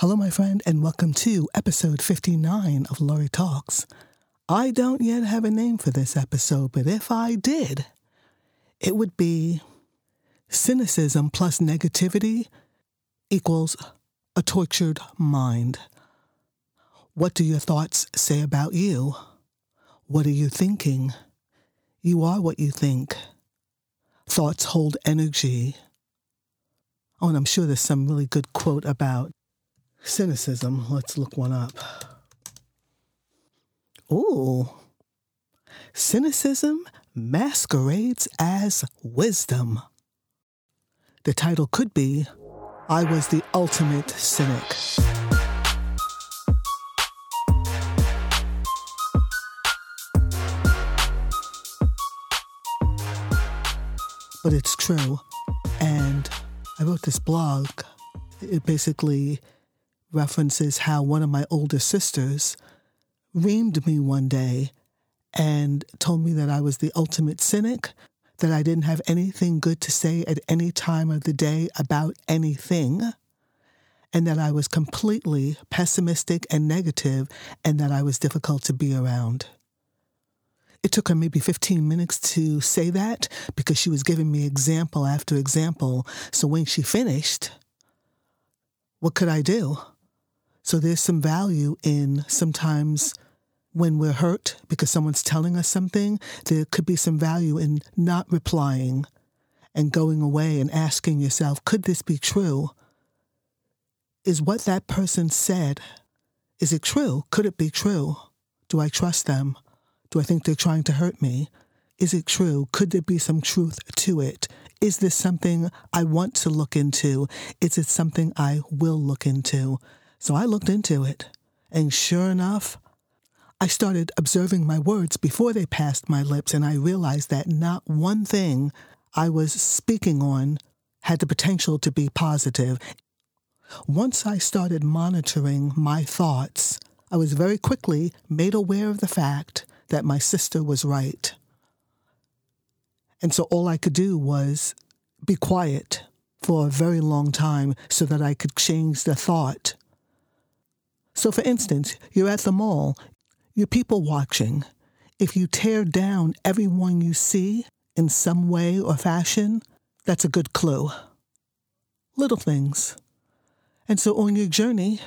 Hello, my friend, and welcome to episode 59 of Lori Talks. I don't yet have a name for this episode, but if I did, it would be Cynicism plus Negativity equals a tortured mind. What do your thoughts say about you? What are you thinking? You are what you think. Thoughts hold energy. Oh, and I'm sure there's some really good quote about cynicism. Let's look one up. Ooh. Cynicism masquerades as wisdom. The title could be I Was the Ultimate Cynic. But it's true. And I wrote this blog. It basically references how one of my older sisters reamed me one day and told me that I was the ultimate cynic, that I didn't have anything good to say at any time of the day about anything, and that I was completely pessimistic and negative, and that I was difficult to be around. It took her maybe 15 minutes to say that because she was giving me example after example. So when she finished, what could I do? So there's some value in sometimes when we're hurt because someone's telling us something, there could be some value in not replying and going away and asking yourself, could this be true? Is what that person said, is it true? Could it be true? Do I trust them? Do I think they're trying to hurt me? Is it true? Could there be some truth to it? Is this something I want to look into? Is it something I will look into? So I looked into it, and sure enough, I started observing my words before they passed my lips, and I realized that not one thing I was speaking on had the potential to be positive. Once I started monitoring my thoughts, I was very quickly made aware of the fact that my sister was right. And so all I could do was be quiet for a very long time so that I could change the thought so, for instance, you're at the mall, you're people watching. If you tear down everyone you see in some way or fashion, that's a good clue. Little things. And so on your journey,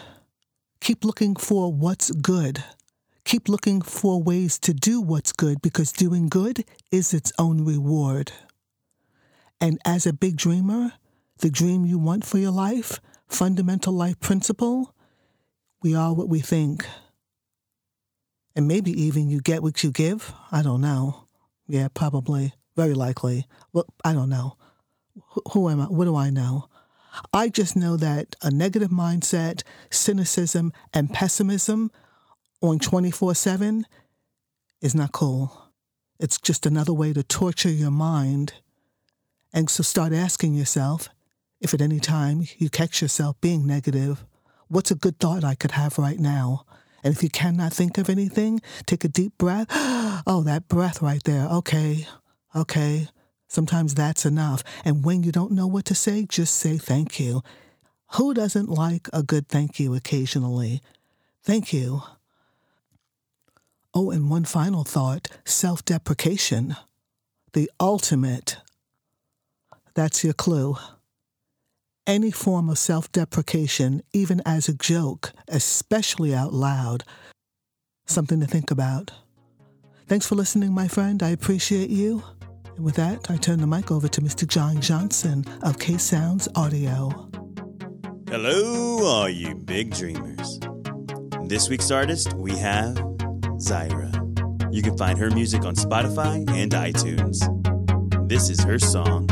keep looking for what's good. Keep looking for ways to do what's good because doing good is its own reward. And as a big dreamer, the dream you want for your life, fundamental life principle, we are what we think. And maybe even you get what you give. I don't know. Yeah, probably. Very likely. Well, I don't know. Who, am I? What do I know? I just know that a negative mindset, cynicism, and pessimism on 24 7 is not cool. It's just another way to torture your mind. And so start asking yourself if at any time you catch yourself being negative, What's a good thought I could have right now? And if you cannot think of anything, take a deep breath. Oh, that breath right there. Okay, okay. Sometimes that's enough. And when you don't know what to say, just say thank you. Who doesn't like a good thank you occasionally? Thank you. Oh, and one final thought self deprecation. The ultimate. That's your clue any form of self deprecation, even as a joke, especially out loud, something to think about. Thanks for listening, my friend. I appreciate you. And with that, I turn the mic over to Mr. John Johnson of K Sounds Audio. Hello, all you big dreamers. This week's artist, we have Zyra. You can find her music on Spotify and iTunes. This is her song,